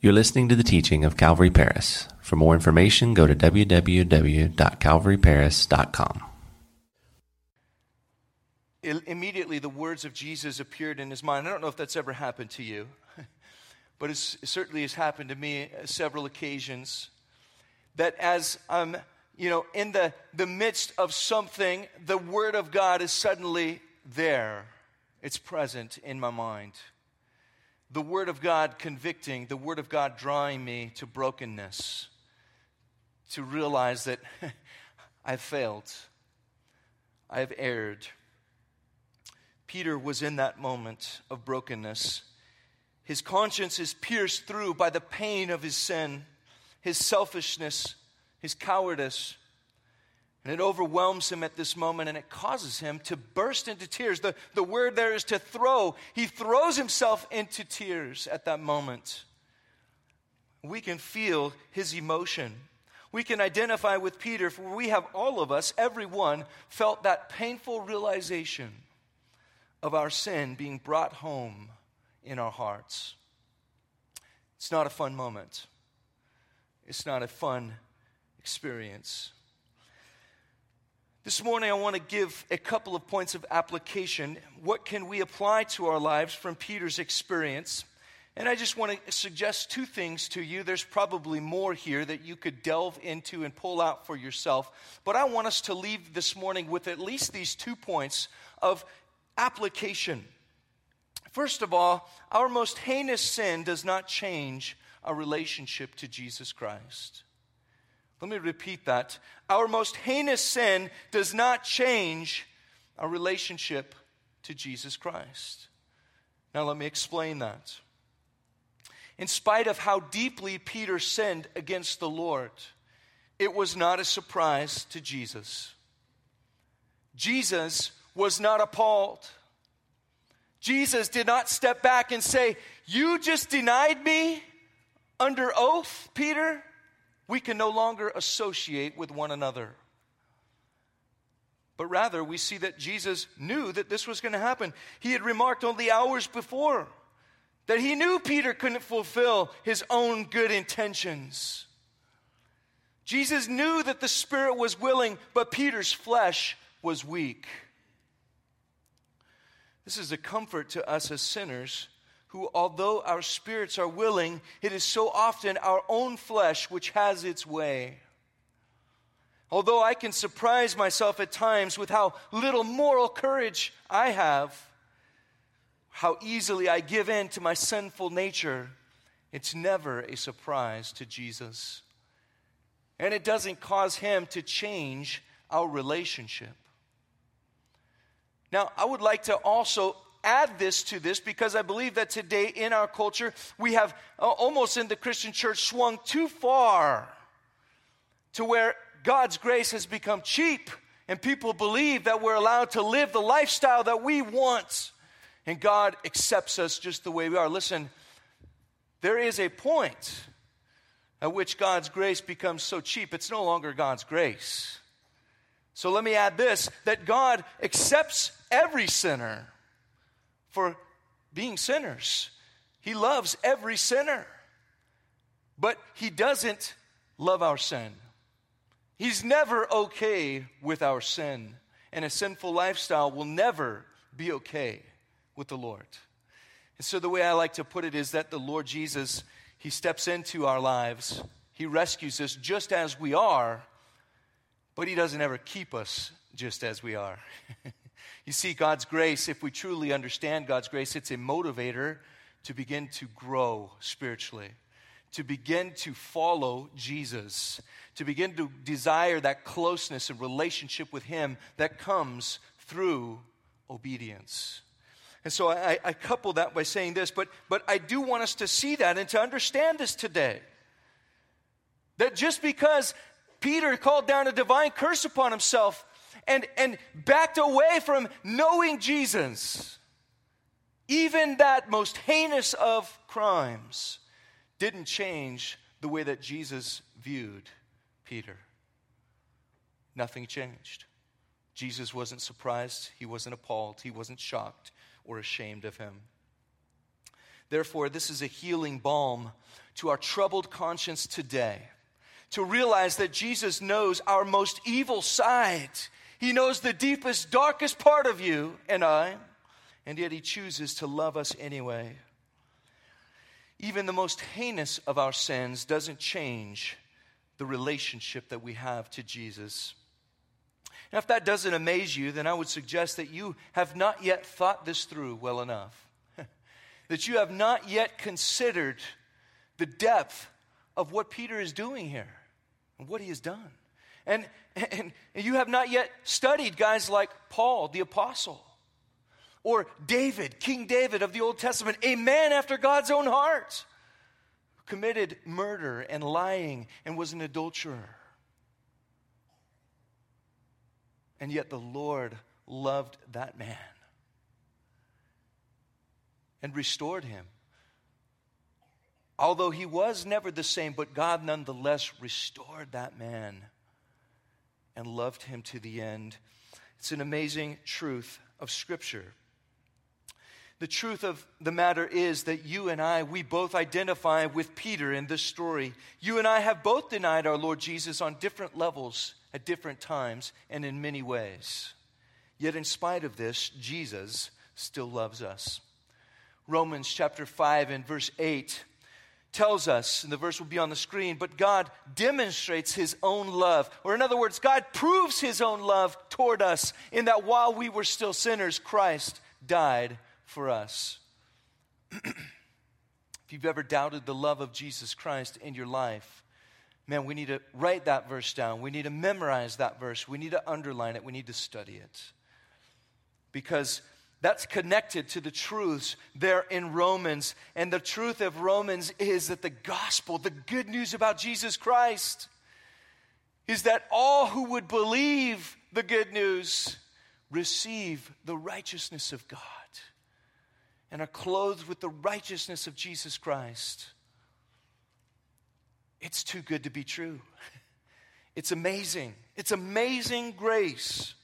You're listening to the teaching of Calvary Paris. For more information, go to www.calvaryparis.com. Immediately, the words of Jesus appeared in his mind. I don't know if that's ever happened to you, but it certainly has happened to me several occasions. That as I'm, you know, in the, the midst of something, the Word of God is suddenly there. It's present in my mind the Word of God convicting, the Word of God drawing me to brokenness, to realize that I've failed, I've erred. Peter was in that moment of brokenness. His conscience is pierced through by the pain of his sin, his selfishness, his cowardice. And it overwhelms him at this moment and it causes him to burst into tears. The, the word there is to throw. He throws himself into tears at that moment. We can feel his emotion. We can identify with Peter, for we have all of us, everyone, felt that painful realization of our sin being brought home in our hearts. It's not a fun moment, it's not a fun experience. This morning, I want to give a couple of points of application. What can we apply to our lives from Peter's experience? And I just want to suggest two things to you. There's probably more here that you could delve into and pull out for yourself. But I want us to leave this morning with at least these two points of application. First of all, our most heinous sin does not change our relationship to Jesus Christ. Let me repeat that. Our most heinous sin does not change our relationship to Jesus Christ. Now, let me explain that. In spite of how deeply Peter sinned against the Lord, it was not a surprise to Jesus. Jesus was not appalled. Jesus did not step back and say, You just denied me under oath, Peter? We can no longer associate with one another. But rather, we see that Jesus knew that this was going to happen. He had remarked only hours before that he knew Peter couldn't fulfill his own good intentions. Jesus knew that the Spirit was willing, but Peter's flesh was weak. This is a comfort to us as sinners who, although our spirits are willing, it is so often our own flesh which has its way. Although I can surprise myself at times with how little moral courage I have, how easily I give in to my sinful nature, it's never a surprise to Jesus. And it doesn't cause him to change our relationship. Now, I would like to also add this to this because I believe that today in our culture, we have uh, almost in the Christian church swung too far to where God's grace has become cheap and people believe that we're allowed to live the lifestyle that we want and God accepts us just the way we are. Listen, there is a point at which God's grace becomes so cheap, it's no longer God's grace. So let me add this that God accepts every sinner for being sinners. He loves every sinner, but He doesn't love our sin. He's never okay with our sin, and a sinful lifestyle will never be okay with the Lord. And so, the way I like to put it is that the Lord Jesus, He steps into our lives, He rescues us just as we are, but He doesn't ever keep us just as we are. You see, God's grace, if we truly understand God's grace, it's a motivator to begin to grow spiritually, to begin to follow Jesus, to begin to desire that closeness and relationship with Him that comes through obedience. And so I, I, couple that by saying this, but, but I do want us to see that and to understand this today. That just because Peter called down a divine curse upon himself and, and backed away from knowing Jesus, even that most heinous of crimes didn't change the way that Jesus viewed Peter. Nothing changed. Jesus wasn't surprised, he wasn't appalled, he wasn't shocked or ashamed of him. Therefore, this is a healing balm to our troubled conscience today. To realize that Jesus knows our most evil side. He knows the deepest, darkest part of you and I, and yet He chooses to love us anyway. Even the most heinous of our sins doesn't change the relationship that we have to Jesus. Now, if that doesn't amaze you, then I would suggest that you have not yet thought this through well enough. that you have not yet considered the depth of what Peter is doing here and what he has done. And, and, you have not yet studied guys like Paul, the apostle, or David, King David of the Old Testament, a man after God's own heart, who committed murder and lying and was an adulterer. And yet the Lord loved that man and restored him. Although he was never the same, but God nonetheless restored that man and loved him to the end. It's an amazing truth of Scripture. The truth of the matter is that you and I, we both identify with Peter in this story. You and I have both denied our Lord Jesus on different levels at different times and in many ways. Yet, in spite of this, Jesus still loves us. Romans chapter 5 and verse 8 tells us, and the verse will be on the screen, but God demonstrates his own love. Or, in other words, God proves his own love toward us in that while we were still sinners, Christ died for us. if you've ever doubted the love of Jesus Christ in your life, man, we need to write that verse down. We need to memorize that verse. We need to underline it. We need to study it. Because that's connected to the truths there in Romans. And the truth of Romans is that the gospel, the good news about Jesus Christ, is that all who would believe the good news receive the righteousness of God and are clothed with the righteousness of Jesus Christ. It's too good to be true. It's amazing. It's amazing grace.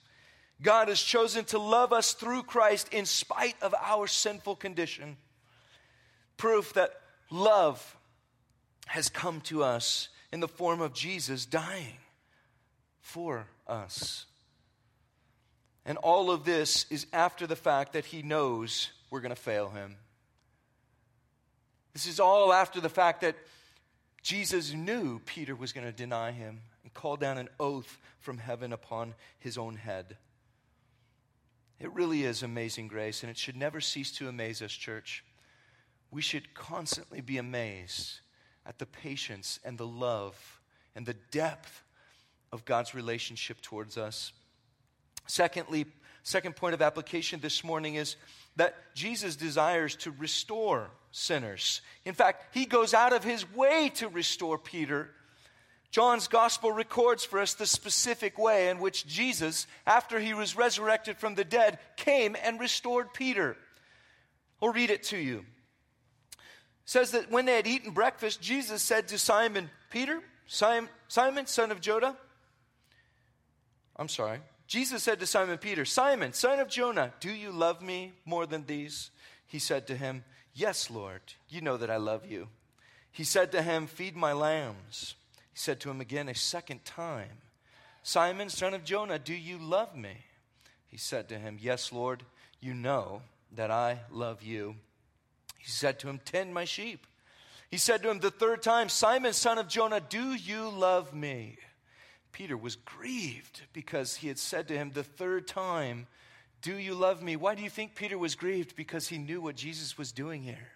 God has chosen to love us through Christ in spite of our sinful condition. Proof that love has come to us in the form of Jesus dying for us. And all of this is after the fact that he knows we're going to fail him. This is all after the fact that Jesus knew Peter was going to deny him and call down an oath from heaven upon his own head. It really is amazing grace, and it should never cease to amaze us, church. We should constantly be amazed at the patience and the love and the depth of God's relationship towards us. Secondly, second point of application this morning is that Jesus desires to restore sinners. In fact, he goes out of his way to restore Peter. John's gospel records for us the specific way in which Jesus, after he was resurrected from the dead, came and restored Peter. I'll read it to you. It says that when they had eaten breakfast, Jesus said to Simon, Peter, Simon, Simon, son of Jonah, I'm sorry, Jesus said to Simon Peter, Simon, son of Jonah, do you love me more than these? He said to him, Yes, Lord, you know that I love you. He said to him, Feed my lambs. He said to him again a second time, Simon, son of Jonah, do you love me? He said to him, Yes, Lord, you know that I love you. He said to him, Tend my sheep. He said to him the third time, Simon, son of Jonah, do you love me? Peter was grieved because he had said to him the third time, Do you love me? Why do you think Peter was grieved? Because he knew what Jesus was doing here.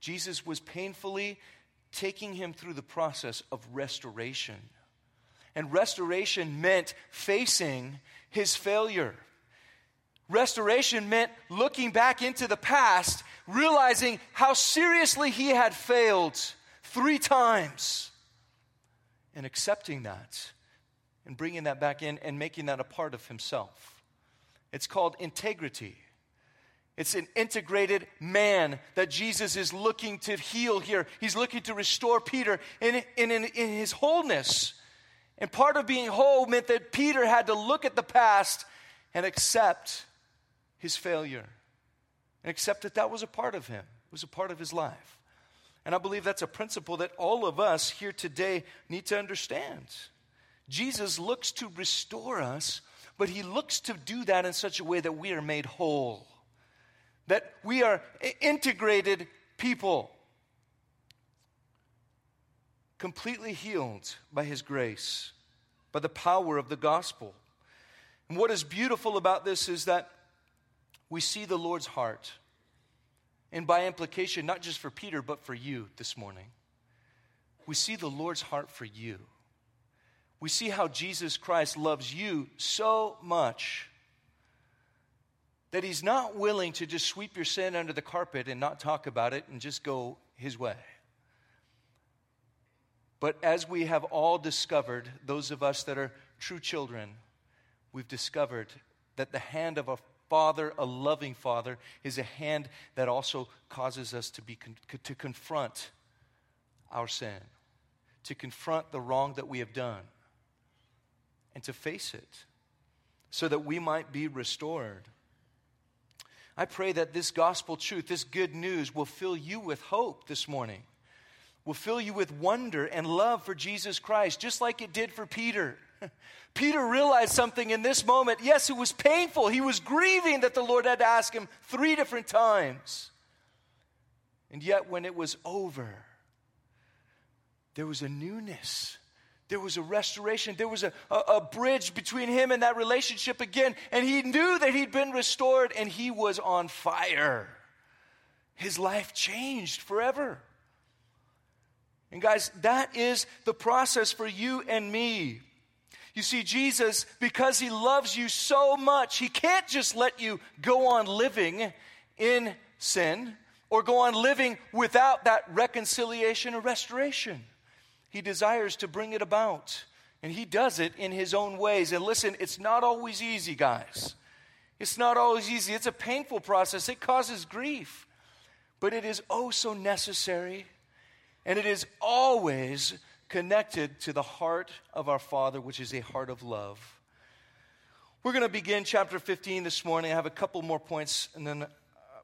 Jesus was painfully taking him through the process of restoration. And restoration meant facing his failure. Restoration meant looking back into the past, realizing how seriously he had failed three times, and accepting that and bringing that back in and making that a part of himself. It's called integrity. It's an integrated man that Jesus is looking to heal here. He's looking to restore Peter in, in, in, in, his wholeness. And part of being whole meant that Peter had to look at the past and accept his failure and accept that that was a part of him. It was a part of his life. And I believe that's a principle that all of us here today need to understand. Jesus looks to restore us, but he looks to do that in such a way that we are made whole, that we are integrated people, completely healed by his grace, by the power of the gospel. And what is beautiful about this is that we see the Lord's heart. And by implication, not just for Peter, but for you this morning. We see the Lord's heart for you. We see how Jesus Christ loves you so much that he's not willing to just sweep your sin under the carpet and not talk about it and just go his way. But as we have all discovered, those of us that are true children, we've discovered that the hand of a father, a loving father, is a hand that also causes us to, be, to confront our sin, to confront the wrong that we have done, and to face it so that we might be restored. I pray that this gospel truth, this good news, will fill you with hope this morning, will fill you with wonder and love for Jesus Christ, just like it did for Peter. Peter realized something in this moment. Yes, it was painful. He was grieving that the Lord had to ask him three different times. And yet, when it was over, there was a newness. There was a restoration. There was a, a, a, bridge between him and that relationship again. And he knew that he'd been restored and he was on fire. His life changed forever. And, guys, that is the process for you and me. You see, Jesus, because he loves you so much, he can't just let you go on living in sin or go on living without that reconciliation or restoration. He desires to bring it about, and he does it in his own ways. And listen, it's not always easy, guys. It's not always easy. It's a painful process, it causes grief, but it is oh so necessary, and it is always connected to the heart of our Father, which is a heart of love. We're going to begin chapter 15 this morning. I have a couple more points, and then uh,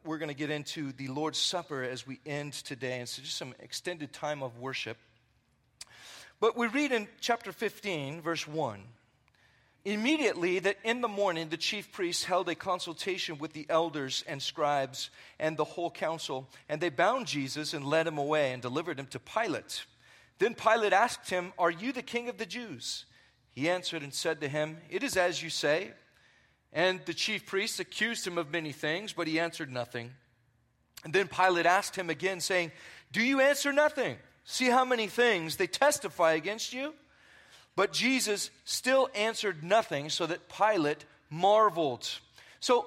we're going to get into the Lord's Supper as we end today. And so, just some extended time of worship. But we read in chapter 15, verse 1 immediately that in the morning the chief priests held a consultation with the elders and scribes and the whole council, and they bound Jesus and led him away and delivered him to Pilate. Then Pilate asked him, Are you the king of the Jews? He answered and said to him, It is as you say. And the chief priests accused him of many things, but he answered nothing. And then Pilate asked him again, saying, Do you answer nothing? See how many things they testify against you? But Jesus still answered nothing, so that Pilate marveled. So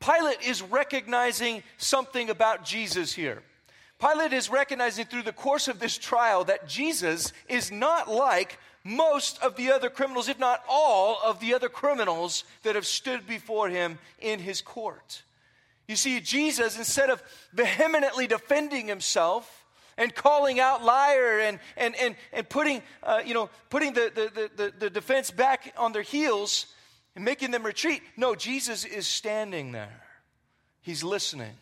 Pilate is recognizing something about Jesus here. Pilate is recognizing through the course of this trial that Jesus is not like most of the other criminals, if not all of the other criminals that have stood before him in his court. You see, Jesus, instead of vehemently defending himself and calling out liar and, and, and, and putting, uh, you know, putting the, the, the, the defense back on their heels and making them retreat, no, Jesus is standing there. He's listening.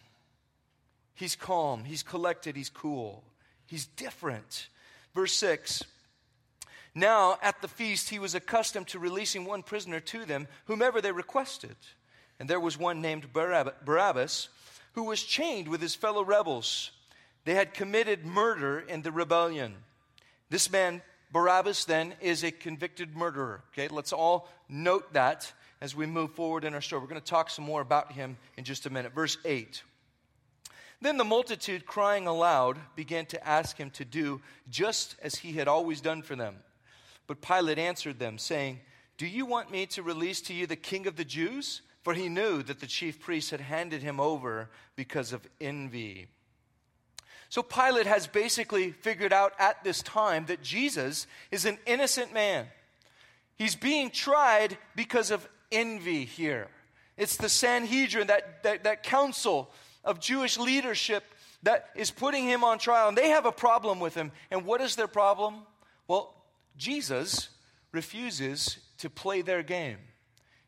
He's calm, he's collected, he's cool, he's different. Verse 6 Now at the feast, he was accustomed to releasing one prisoner to them, whomever they requested. And there was one named Barabbas who was chained with his fellow rebels. They had committed murder in the rebellion. This man, Barabbas, then, is a convicted murderer. Okay, let's all note that as we move forward in our story. We're going to talk some more about him in just a minute. Verse 8. Then the multitude, crying aloud, began to ask him to do just as he had always done for them. But Pilate answered them, saying, Do you want me to release to you the king of the Jews? For he knew that the chief priests had handed him over because of envy. So Pilate has basically figured out at this time that Jesus is an innocent man. He's being tried because of envy here. It's the Sanhedrin, that, that, that council of Jewish leadership that is putting him on trial, and they have a problem with him. And what is their problem? Well, Jesus refuses to play their game,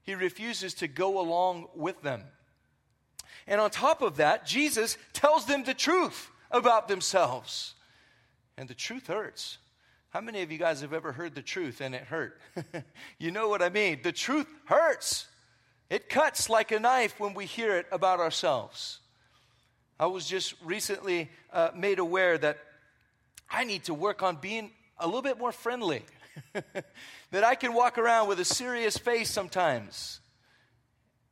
he refuses to go along with them. And on top of that, Jesus tells them the truth about themselves. And the truth hurts. How many of you guys have ever heard the truth and it hurt? you know what I mean. The truth hurts. It cuts like a knife when we hear it about ourselves. I was just recently uh, made aware that I need to work on being a little bit more friendly. that I can walk around with a serious face sometimes.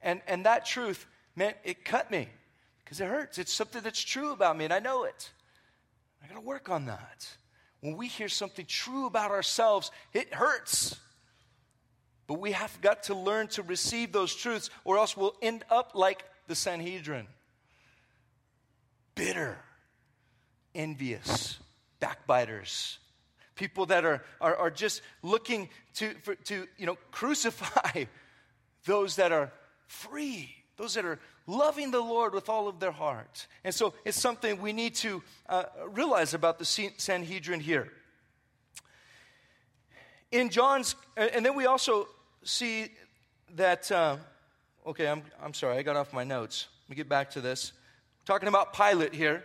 And, and that truth meant it cut me because it hurts. It's something that's true about me, and I know it. I got to work on that. When we hear something true about ourselves, it hurts. But we have got to learn to receive those truths, or else we'll end up like the Sanhedrin bitter, envious, backbiters, people that are, are, are just looking to, for, to you know, crucify those that are free, those that are loving the Lord with all of their heart. And so it's something we need to uh, realize about the Sanhedrin here. In John's, and then we also see that, uh, okay, I'm, I'm sorry, I got off my notes. Let me get back to this. talking about Pilate here.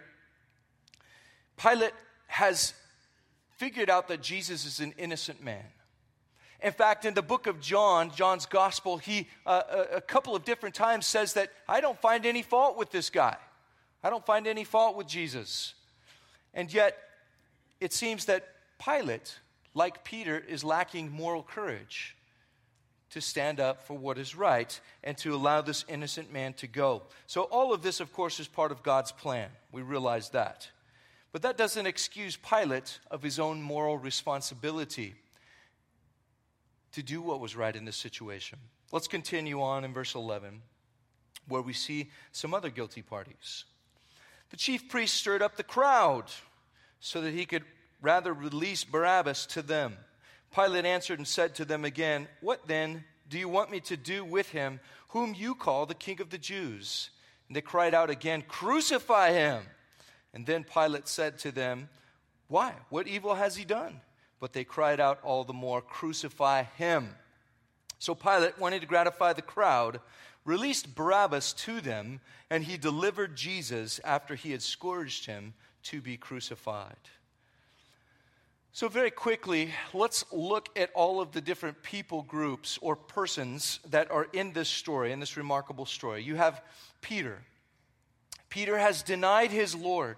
Pilate has figured out that Jesus is an innocent man. In fact, in the book of John, John's gospel, he uh, a, a couple of different times says that I don't find any fault with this guy. I don't find any fault with Jesus. And yet, it seems that Pilate, like Peter, is lacking moral courage to stand up for what is right and to allow this innocent man to go. So, all of this, of course, is part of God's plan. We realize that. But that doesn't excuse Pilate of his own moral responsibility to do what was right in this situation. Let's continue on in verse 11, where we see some other guilty parties. The chief priest stirred up the crowd so that he could rather release Barabbas to them. Pilate answered and said to them again, What then do you want me to do with him, whom you call the king of the Jews? And they cried out again, Crucify him! And then Pilate said to them, Why? What evil has he done? But they cried out all the more, Crucify him. So Pilate, wanting to gratify the crowd, released Barabbas to them, and he delivered Jesus after he had scourged him to be crucified. So, very quickly, let's look at all of the different people groups or persons that are in this story, in this remarkable story. You have Peter. Peter has denied his Lord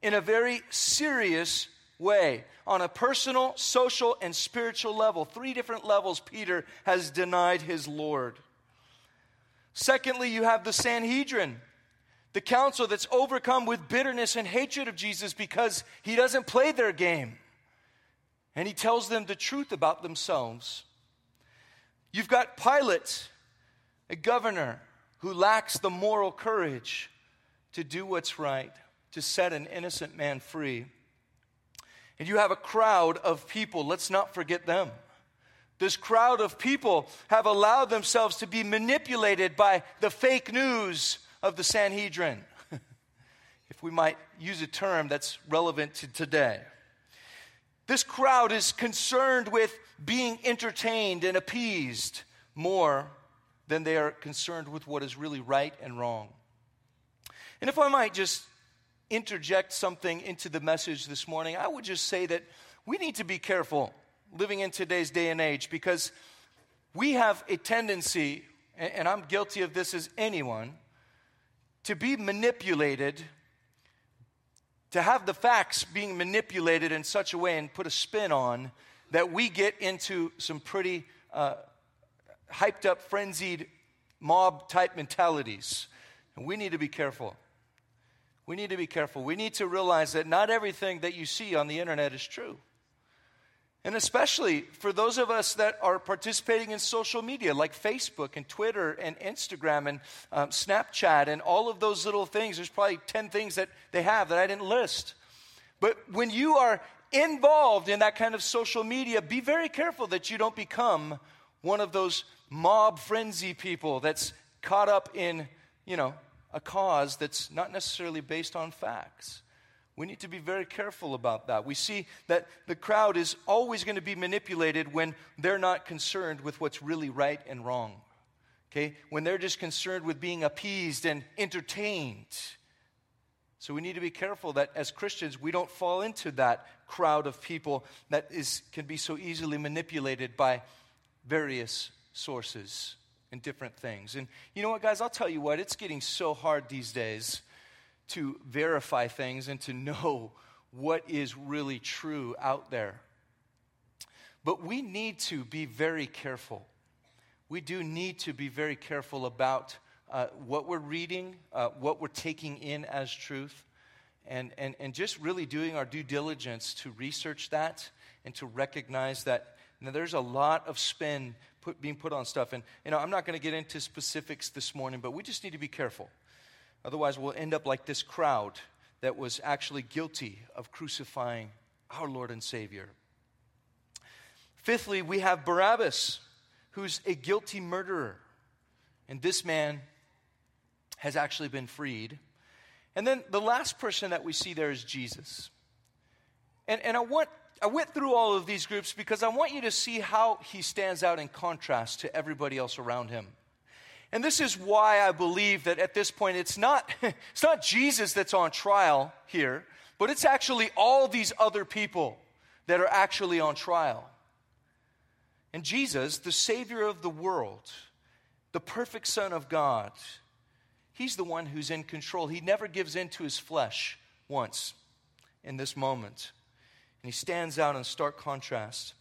in a very serious way, on a personal, social, and spiritual level. Three different levels, Peter has denied his Lord. Secondly, you have the Sanhedrin, the council that's overcome with bitterness and hatred of Jesus because he doesn't play their game. And he tells them the truth about themselves. You've got Pilate, a governor who lacks the moral courage to do what's right, to set an innocent man free. And you have a crowd of people, let's not forget them. This crowd of people have allowed themselves to be manipulated by the fake news of the Sanhedrin, if we might use a term that's relevant to today. This crowd is concerned with being entertained and appeased more than they are concerned with what is really right and wrong. And if I might just interject something into the message this morning, I would just say that we need to be careful living in today's day and age because we have a tendency, and I'm guilty of this as anyone, to be manipulated, to have the facts being manipulated in such a way and put a spin on that we get into some pretty uh, hyped up, frenzied mob type mentalities. And we need to be careful. We need to be careful. We need to realize that not everything that you see on the internet is true. And especially for those of us that are participating in social media like Facebook and Twitter and Instagram and um, Snapchat and all of those little things, there's probably 10 things that they have that I didn't list. But when you are involved in that kind of social media, be very careful that you don't become one of those mob frenzy people that's caught up in, you know, a cause that's not necessarily based on facts. We need to be very careful about that. We see that the crowd is always going to be manipulated when they're not concerned with what's really right and wrong. Okay? When they're just concerned with being appeased and entertained. So we need to be careful that as Christians, we don't fall into that crowd of people that is, can be so easily manipulated by various sources and different things. And you know what, guys? I'll tell you what, it's getting so hard these days to verify things and to know what is really true out there. But we need to be very careful. We do need to be very careful about uh, what we're reading, uh, what we're taking in as truth, and, and, and just really doing our due diligence to research that and to recognize that now, there's a lot of spin put, being put on stuff. And, you know, I'm not going to get into specifics this morning, but we just need to be careful. Otherwise, we'll end up like this crowd that was actually guilty of crucifying our Lord and Savior. Fifthly, we have Barabbas, who's a guilty murderer. And this man has actually been freed. And then the last person that we see there is Jesus. And, and I, want, I went through all of these groups because I want you to see how he stands out in contrast to everybody else around him. And this is why I believe that at this point it's not, it's not Jesus that's on trial here, but it's actually all these other people that are actually on trial. And Jesus, the Savior of the world, the perfect Son of God, He's the one who's in control. He never gives in to his flesh once in this moment. And he stands out in stark contrast.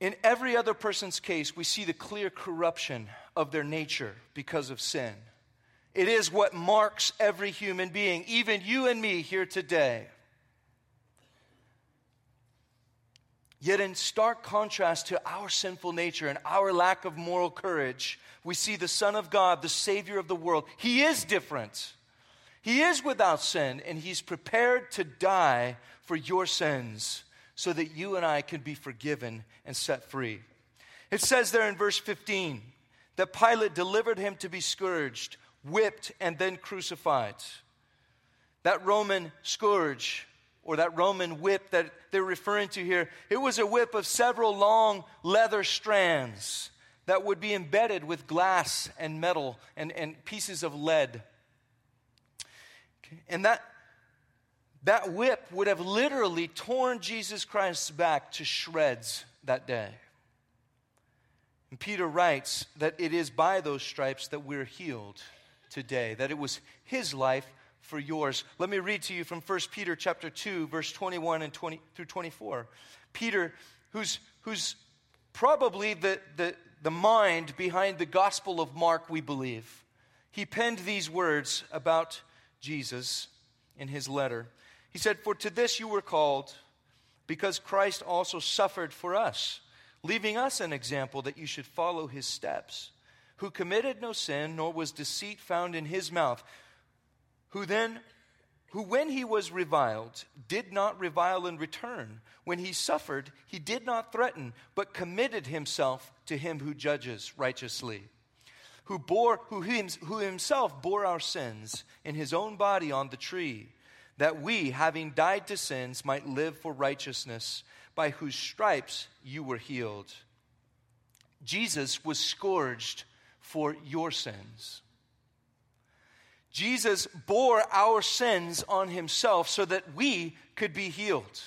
In every other person's case, we see the clear corruption of their nature because of sin. It is what marks every human being, even you and me here today. Yet, in stark contrast to our sinful nature and our lack of moral courage, we see the Son of God, the Savior of the world. He is different. He is without sin, and He's prepared to die for your sins so that you and I can be forgiven and set free. It says there in verse 15 that Pilate delivered him to be scourged, whipped, and then crucified. That Roman scourge or that Roman whip that they're referring to here, it was a whip of several long leather strands that would be embedded with glass and metal and, and pieces of lead. Okay. And that, that whip would have literally torn Jesus Christ's back to shreds that day. And Peter writes that it is by those stripes that we're healed today, that it was his life for yours. Let me read to you from 1 Peter chapter 2, verse 21 and 20 through 24. Peter, who's, who's probably the, the, the mind behind the Gospel of Mark, we believe, he penned these words about Jesus in his letter. He said, For to this you were called, because Christ also suffered for us, leaving us an example that you should follow his steps, who committed no sin, nor was deceit found in his mouth who then who when he was reviled did not revile in return. When he suffered he did not threaten but committed himself to him who judges righteously who bore who, who himself bore our sins in his own body on the tree that we having died to sins might live for righteousness by whose stripes you were healed jesus was scourged for your sins Jesus bore our sins on himself so that we could be healed.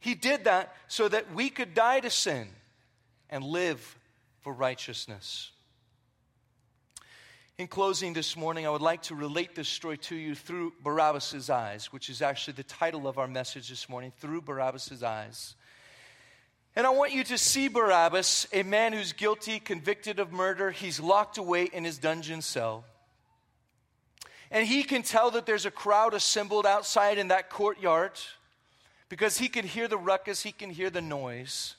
He did that so that we could die to sin and live for righteousness. In closing this morning, I would like to relate this story to you through Barabbas' eyes, which is actually the title of our message this morning, Through Barabbas' Eyes. And I want you to see Barabbas, a man who's guilty, convicted of murder. He's locked away in his dungeon cell. And he can tell that there's a crowd assembled outside in that courtyard because he can hear the ruckus, he can hear the noise.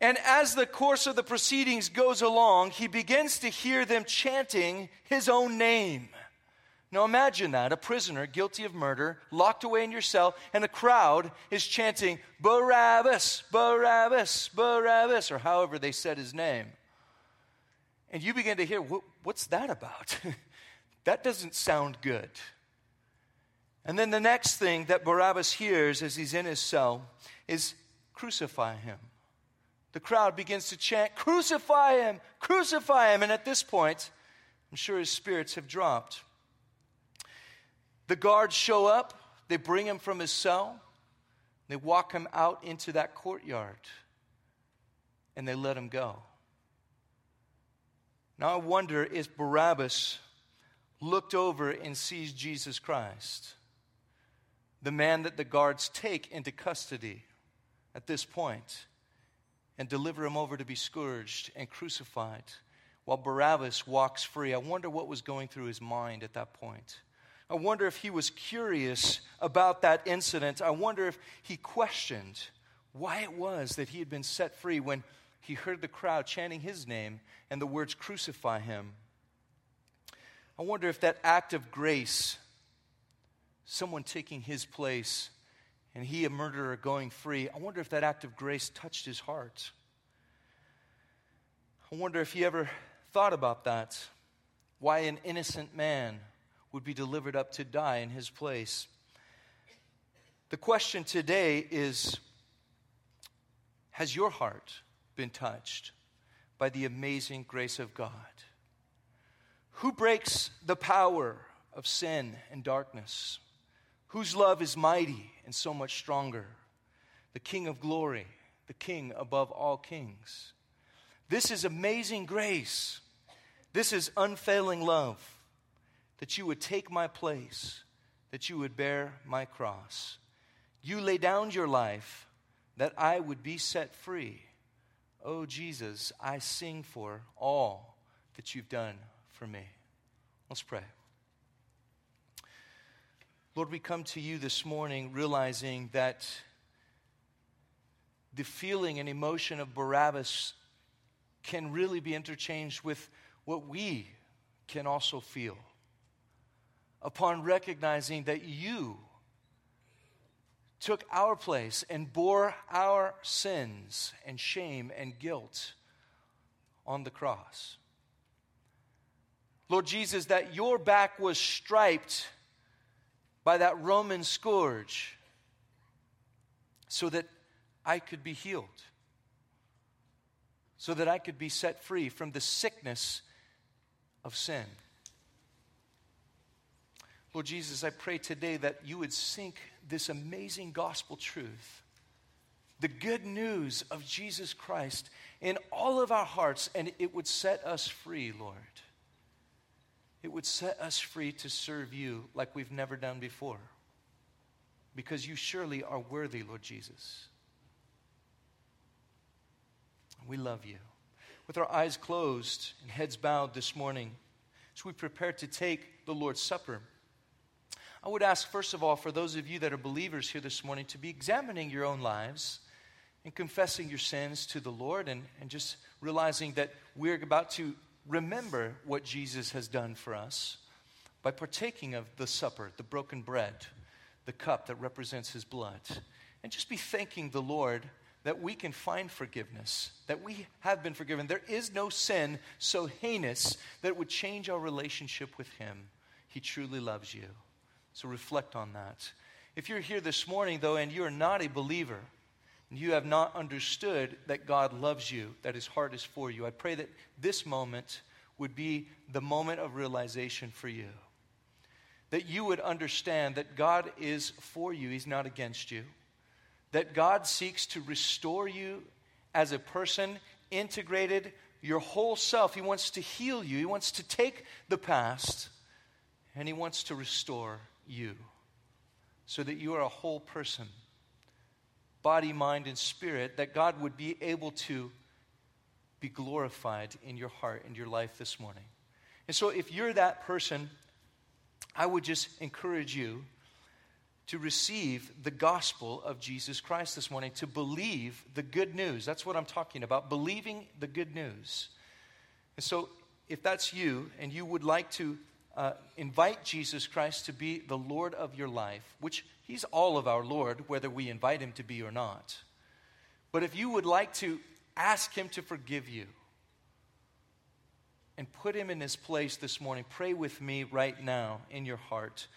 And as the course of the proceedings goes along, he begins to hear them chanting his own name. Now imagine that a prisoner guilty of murder, locked away in your cell, and the crowd is chanting, Barabbas, Barabbas, Barabbas, or however they said his name. And you begin to hear, what's that about? That doesn't sound good. And then the next thing that Barabbas hears as he's in his cell is crucify him. The crowd begins to chant, Crucify him! Crucify him! And at this point, I'm sure his spirits have dropped. The guards show up, they bring him from his cell, they walk him out into that courtyard, and they let him go. Now I wonder if Barabbas looked over and sees Jesus Christ, the man that the guards take into custody at this point and deliver him over to be scourged and crucified while Barabbas walks free. I wonder what was going through his mind at that point. I wonder if he was curious about that incident. I wonder if he questioned why it was that he had been set free when he heard the crowd chanting his name and the words, Crucify him. I wonder if that act of grace, someone taking his place and he a murderer going free, I wonder if that act of grace touched his heart. I wonder if he ever thought about that. Why an innocent man would be delivered up to die in his place. The question today is Has your heart been touched by the amazing grace of God? Who breaks the power of sin and darkness? Whose love is mighty and so much stronger? The King of glory, the King above all kings. This is amazing grace. This is unfailing love that you would take my place, that you would bear my cross. You lay down your life that I would be set free. Oh, Jesus, I sing for all that you've done for me. Let's pray. Lord, we come to you this morning realizing that the feeling and emotion of Barabbas can really be interchanged with what we can also feel upon recognizing that you took our place and bore our sins and shame and guilt on the cross. Lord Jesus, that your back was striped by that Roman scourge so that I could be healed, so that I could be set free from the sickness of sin. Lord Jesus, I pray today that you would sink this amazing gospel truth, the good news of Jesus Christ, in all of our hearts, and it would set us free, Lord. It would set us free to serve you like we've never done before. Because you surely are worthy, Lord Jesus. We love you. With our eyes closed and heads bowed this morning, as we prepare to take the Lord's Supper, I would ask, first of all, for those of you that are believers here this morning to be examining your own lives and confessing your sins to the Lord and, and just realizing that we're about to remember what Jesus has done for us by partaking of the supper, the broken bread, the cup that represents his blood. And just be thanking the Lord that we can find forgiveness, that we have been forgiven. There is no sin so heinous that would change our relationship with him. He truly loves you. So reflect on that. If you're here this morning, though, and you're not a believer, and you have not understood that God loves you, that his heart is for you, I pray that this moment would be the moment of realization for you. That you would understand that God is for you, he's not against you. That God seeks to restore you as a person, integrated your whole self. He wants to heal you, He wants to take the past, and He wants to restore you so that you are a whole person, body, mind, and spirit, that God would be able to be glorified in your heart and your life this morning. And so, if you're that person, I would just encourage you to receive the gospel of Jesus Christ this morning, to believe the good news. That's what I'm talking about, believing the good news. And so, if that's you and you would like to uh, invite Jesus Christ to be the Lord of your life, which He's all of our Lord, whether we invite Him to be or not. But if you would like to ask Him to forgive you and put Him in His place this morning, pray with me right now in your heart.